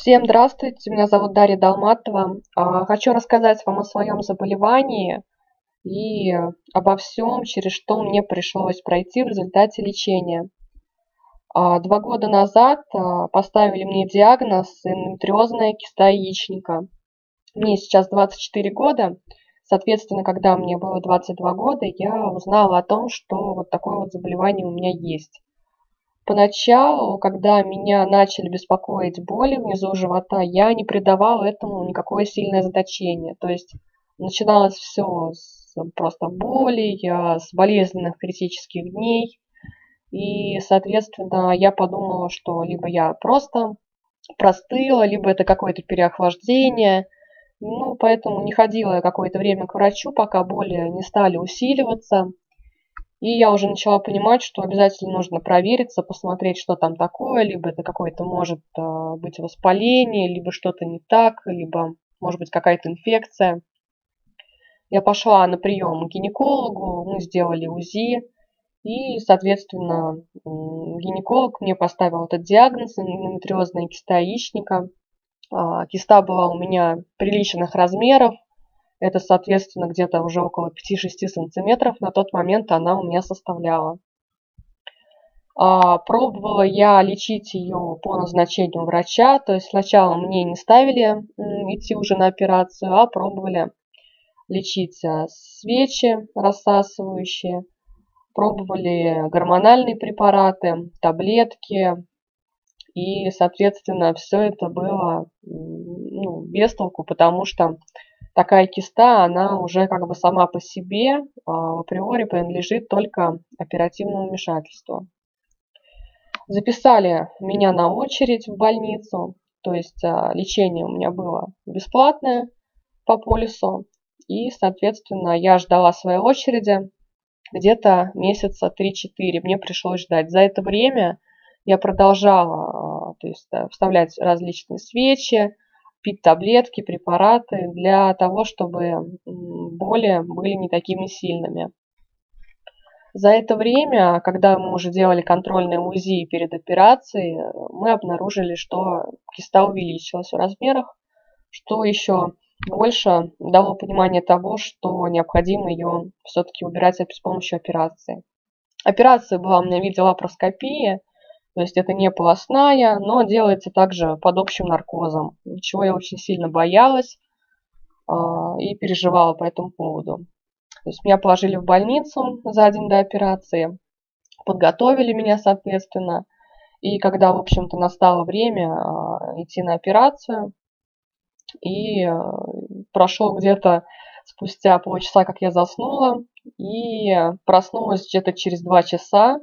Всем здравствуйте, меня зовут Дарья Долматова. А, хочу рассказать вам о своем заболевании и обо всем, через что мне пришлось пройти в результате лечения. А, два года назад а, поставили мне диагноз эндометриозная киста яичника. Мне сейчас 24 года, соответственно, когда мне было 22 года, я узнала о том, что вот такое вот заболевание у меня есть. Поначалу, когда меня начали беспокоить боли внизу живота, я не придавала этому никакое сильное значение. То есть начиналось все с просто боли, с болезненных критических дней. И, соответственно, я подумала, что либо я просто простыла, либо это какое-то переохлаждение. Ну, поэтому не ходила я какое-то время к врачу, пока боли не стали усиливаться. И я уже начала понимать, что обязательно нужно провериться, посмотреть, что там такое, либо это какое-то может а, быть воспаление, либо что-то не так, либо может быть какая-то инфекция. Я пошла на прием к гинекологу, мы сделали УЗИ, и, соответственно, гинеколог мне поставил этот диагноз, эндометриозная киста яичника. А, киста была у меня приличных размеров, это, соответственно, где-то уже около 5-6 сантиметров на тот момент она у меня составляла. А, пробовала я лечить ее по назначению врача, то есть сначала мне не ставили идти уже на операцию, а пробовали лечить а, свечи рассасывающие, пробовали гормональные препараты, таблетки, и, соответственно, все это было ну, без толку, потому что такая киста, она уже как бы сама по себе а, априори принадлежит только оперативному вмешательству. Записали меня на очередь в больницу, то есть а, лечение у меня было бесплатное по полису. И, соответственно, я ждала своей очереди где-то месяца 3-4. Мне пришлось ждать. За это время я продолжала а, то есть, вставлять различные свечи, пить таблетки, препараты для того, чтобы боли были не такими сильными. За это время, когда мы уже делали контрольное УЗИ перед операцией, мы обнаружили, что киста увеличилась в размерах, что еще больше дало понимание того, что необходимо ее все-таки убирать с помощью операции. Операция была у меня в виде лапароскопии, то есть это не полостная, но делается также под общим наркозом, чего я очень сильно боялась э, и переживала по этому поводу. То есть меня положили в больницу за день до операции, подготовили меня, соответственно, и когда, в общем-то, настало время э, идти на операцию, и э, прошел где-то спустя полчаса, как я заснула, и проснулась где-то через два часа,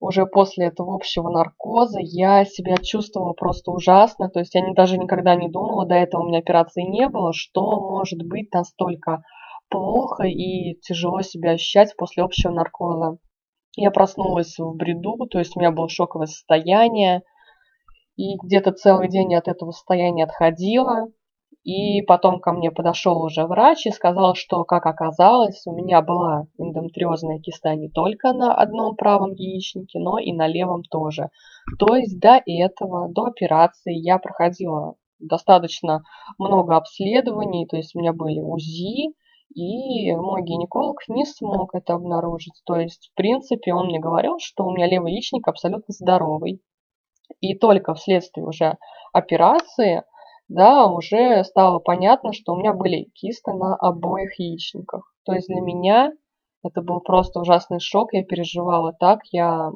уже после этого общего наркоза я себя чувствовала просто ужасно. То есть я даже никогда не думала, до этого у меня операции не было, что может быть настолько плохо и тяжело себя ощущать после общего наркоза. Я проснулась в бреду, то есть у меня было шоковое состояние. И где-то целый день от этого состояния отходила. И потом ко мне подошел уже врач и сказал, что, как оказалось, у меня была эндометриозная киста не только на одном правом яичнике, но и на левом тоже. То есть до этого, до операции я проходила достаточно много обследований, то есть у меня были УЗИ, и мой гинеколог не смог это обнаружить. То есть, в принципе, он мне говорил, что у меня левый яичник абсолютно здоровый. И только вследствие уже операции да, уже стало понятно, что у меня были кисты на обоих яичниках. То есть для меня это был просто ужасный шок, я переживала так, я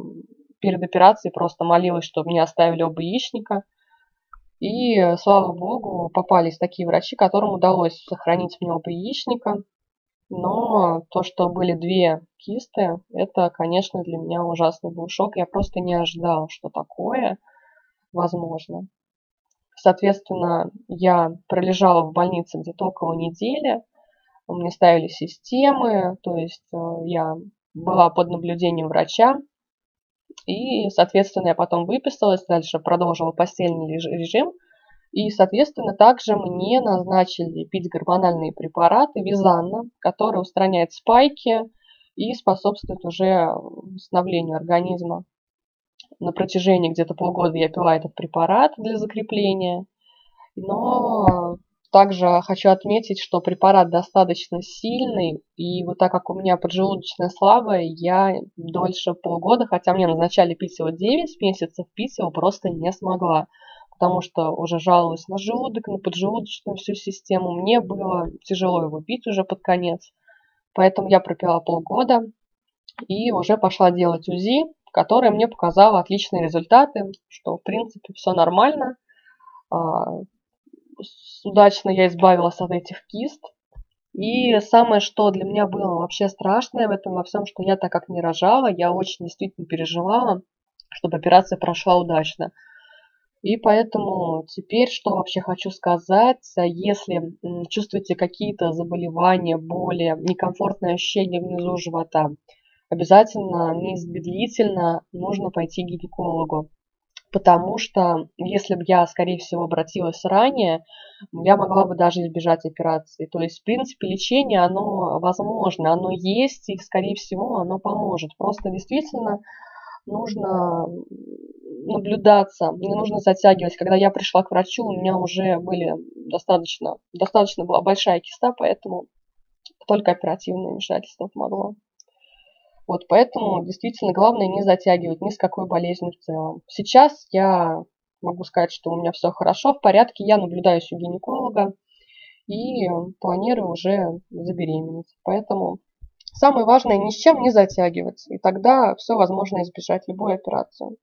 перед операцией просто молилась, чтобы мне оставили оба яичника. И, слава богу, попались такие врачи, которым удалось сохранить мне оба яичника. Но то, что были две кисты, это, конечно, для меня ужасный был шок. Я просто не ожидала, что такое возможно. Соответственно, я пролежала в больнице где-то около недели. Мне ставили системы, то есть э, я была под наблюдением врача. И, соответственно, я потом выписалась, дальше продолжила постельный режим. И, соответственно, также мне назначили пить гормональные препараты Визанна, который устраняет спайки и способствует уже восстановлению организма на протяжении где-то полгода я пила этот препарат для закрепления. Но также хочу отметить, что препарат достаточно сильный, и вот так как у меня поджелудочная слабая, я дольше полгода, хотя мне назначали пить его 9 месяцев, пить его просто не смогла, потому что уже жаловалась на желудок, на поджелудочную всю систему. Мне было тяжело его пить уже под конец, поэтому я пропила полгода и уже пошла делать УЗИ, которое мне показало отличные результаты, что в принципе все нормально, а, удачно я избавилась от этих кист. И самое, что для меня было вообще страшное в этом во всем, что я так как не рожала, я очень действительно переживала, чтобы операция прошла удачно. И поэтому теперь что вообще хочу сказать, если чувствуете какие-то заболевания, боли, некомфортные ощущения внизу живота, обязательно незамедлительно нужно пойти к гинекологу потому что если бы я, скорее всего, обратилась ранее, я могла бы даже избежать операции. То есть, в принципе, лечение, оно возможно, оно есть, и, скорее всего, оно поможет. Просто действительно нужно наблюдаться, не нужно затягивать. Когда я пришла к врачу, у меня уже были достаточно, достаточно была большая киста, поэтому только оперативное вмешательство помогло. Вот поэтому действительно главное не затягивать ни с какой болезнью в целом. Сейчас я могу сказать, что у меня все хорошо, в порядке. Я наблюдаюсь у гинеколога и планирую уже забеременеть. Поэтому самое важное ни с чем не затягивать. И тогда все возможно избежать любой операции.